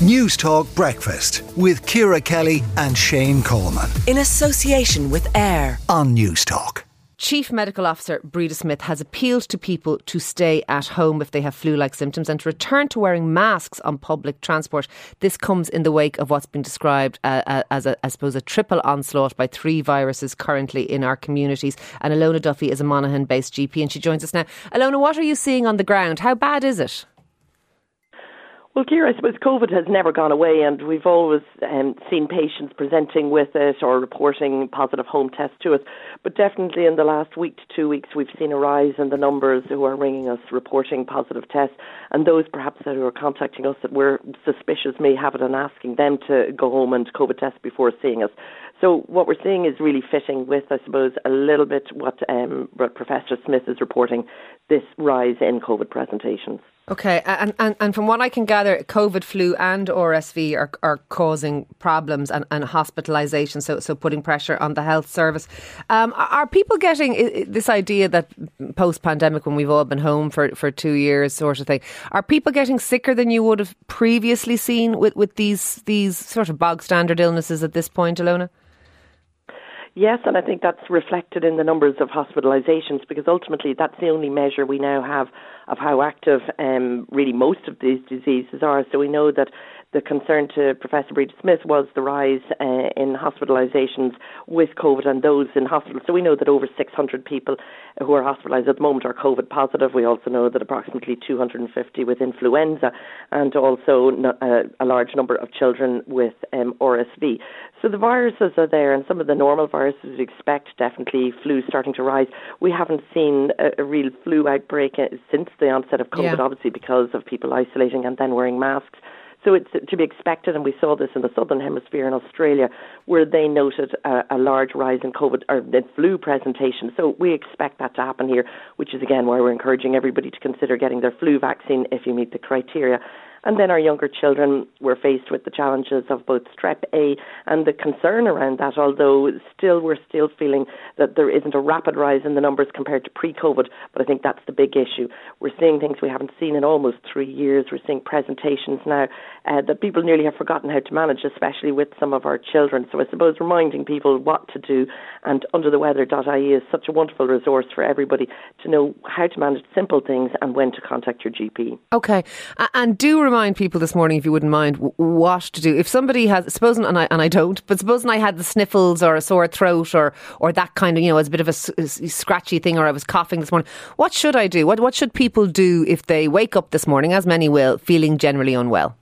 Newstalk Breakfast with Ciara Kelly and Shane Coleman. In association with AIR on News Talk. Chief Medical Officer Breda Smith has appealed to people to stay at home if they have flu like symptoms and to return to wearing masks on public transport. This comes in the wake of what's been described uh, uh, as, a, I suppose, a triple onslaught by three viruses currently in our communities. And Illona Duffy is a Monaghan based GP and she joins us now. Illona, what are you seeing on the ground? How bad is it? Well, Ciara, I suppose COVID has never gone away, and we've always um, seen patients presenting with it or reporting positive home tests to us. But definitely in the last week to two weeks, we've seen a rise in the numbers who are ringing us reporting positive tests, and those perhaps that are contacting us that we're suspicious may have it and asking them to go home and COVID test before seeing us. So what we're seeing is really fitting with, I suppose, a little bit what, um, Professor Smith is reporting, this rise in COVID presentations. Okay, and, and, and from what I can gather, COVID, flu, and RSV are, are causing problems and, and hospitalisation, so, so putting pressure on the health service. Um, are people getting this idea that post pandemic, when we've all been home for, for two years, sort of thing, are people getting sicker than you would have previously seen with, with these, these sort of bog standard illnesses at this point, Illona? Yes, and I think that's reflected in the numbers of hospitalisations because ultimately that's the only measure we now have of how active um, really most of these diseases are. So we know that the concern to Professor Breda Smith was the rise uh, in hospitalisations with COVID and those in hospital. So we know that over 600 people who are hospitalised at the moment are COVID positive. We also know that approximately 250 with influenza and also uh, a large number of children with um, RSV. So the viruses are there, and some of the normal viruses we expect, definitely flu starting to rise. We haven't seen a, a real flu outbreak uh, since the onset of COVID, yeah. obviously because of people isolating and then wearing masks. So it's to be expected, and we saw this in the southern hemisphere in Australia, where they noted a, a large rise in COVID or the flu presentation. So we expect that to happen here, which is again why we're encouraging everybody to consider getting their flu vaccine if you meet the criteria. And then our younger children were faced with the challenges of both strep A and the concern around that, although still we're still feeling that there isn't a rapid rise in the numbers compared to pre-COVID, but I think that's the big issue. We're seeing things we haven't seen in almost three years. We're seeing presentations now uh, that people nearly have forgotten how to manage, especially with some of our children. So I suppose reminding people what to do and undertheweather.ie is such a wonderful resource for everybody to know how to manage simple things and when to contact your GP. Okay. And do remind people this morning, if you wouldn't mind, what to do. If somebody has, supposing, and I, and I don't, but supposing I had the sniffles or a sore throat or, or that kind of, you know, it's a bit of a, a scratchy thing or I was coughing this morning, what should I do? What, what should people do if they wake up this morning, as many will, feeling generally unwell?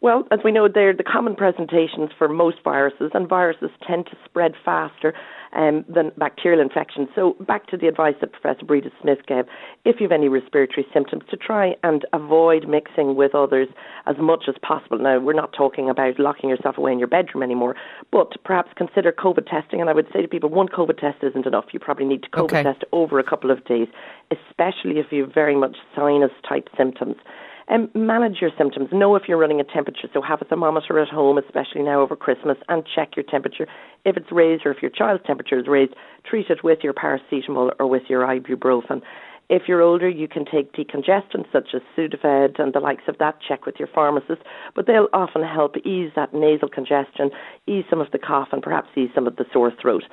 Well, as we know, they're the common presentations for most viruses, and viruses tend to spread faster um, than bacterial infections. So back to the advice that Professor Breda Smith gave, if you have any respiratory symptoms, to try and avoid mixing with others as much as possible. Now, we're not talking about locking yourself away in your bedroom anymore, but perhaps consider COVID testing. And I would say to people, one COVID test isn't enough. You probably need to COVID okay. test over a couple of days, especially if you have very much sinus type symptoms. Um, manage your symptoms. Know if you're running a temperature. So have a thermometer at home, especially now over Christmas, and check your temperature. If it's raised or if your child's temperature is raised, treat it with your paracetamol or with your ibuprofen. If you're older, you can take decongestants such as Sudafed and the likes of that. Check with your pharmacist, but they'll often help ease that nasal congestion, ease some of the cough, and perhaps ease some of the sore throat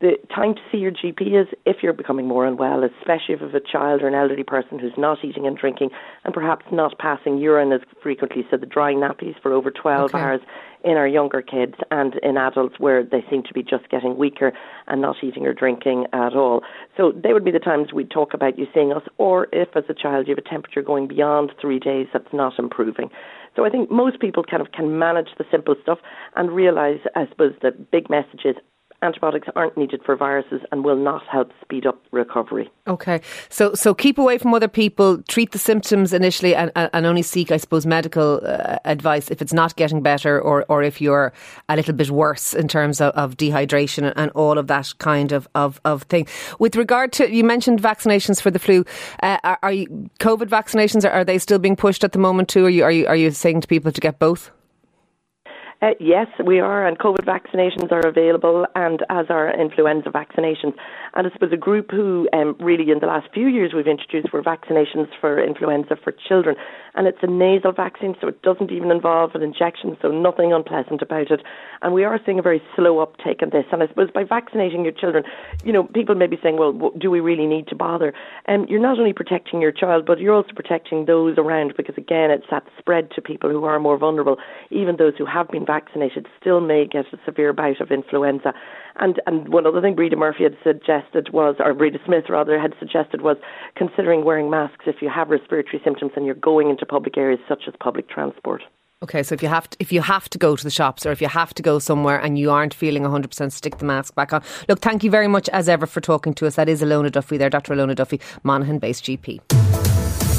the time to see your GP is if you're becoming more unwell, especially if you have a child or an elderly person who's not eating and drinking and perhaps not passing urine as frequently. So the dry nappies for over 12 okay. hours in our younger kids and in adults where they seem to be just getting weaker and not eating or drinking at all. So they would be the times we'd talk about you seeing us or if as a child you have a temperature going beyond three days that's not improving. So I think most people kind of can manage the simple stuff and realise, I suppose, the big message is antibiotics aren't needed for viruses and will not help speed up recovery. Okay, so so keep away from other people, treat the symptoms initially, and, and only seek, I suppose, medical uh, advice if it's not getting better or, or if you're a little bit worse in terms of, of dehydration and all of that kind of, of, of thing. With regard to, you mentioned vaccinations for the flu. Uh, are, are you, COVID vaccinations, are, are they still being pushed at the moment too? Are you, are you, are you saying to people to get both? Uh, yes, we are, and COVID vaccinations are available, and as are influenza vaccinations. And I suppose a group who um, really, in the last few years, we've introduced were vaccinations for influenza for children. And it's a nasal vaccine, so it doesn't even involve an injection, so nothing unpleasant about it. And we are seeing a very slow uptake in this. And I suppose by vaccinating your children, you know, people may be saying, well, do we really need to bother? And um, you're not only protecting your child, but you're also protecting those around, because again, it's that spread to people who are more vulnerable. Even those who have been vaccinated still may get a severe bout of influenza. And and one other thing Breda Murphy had suggested was, or Breda Smith rather, had suggested was considering wearing masks if you have respiratory symptoms and you're going into public areas such as public transport. Okay, so if you have to, if you have to go to the shops or if you have to go somewhere and you aren't feeling 100%, stick the mask back on. Look, thank you very much as ever for talking to us. That is Illona Duffy there, Dr. Illona Duffy, Monaghan based GP.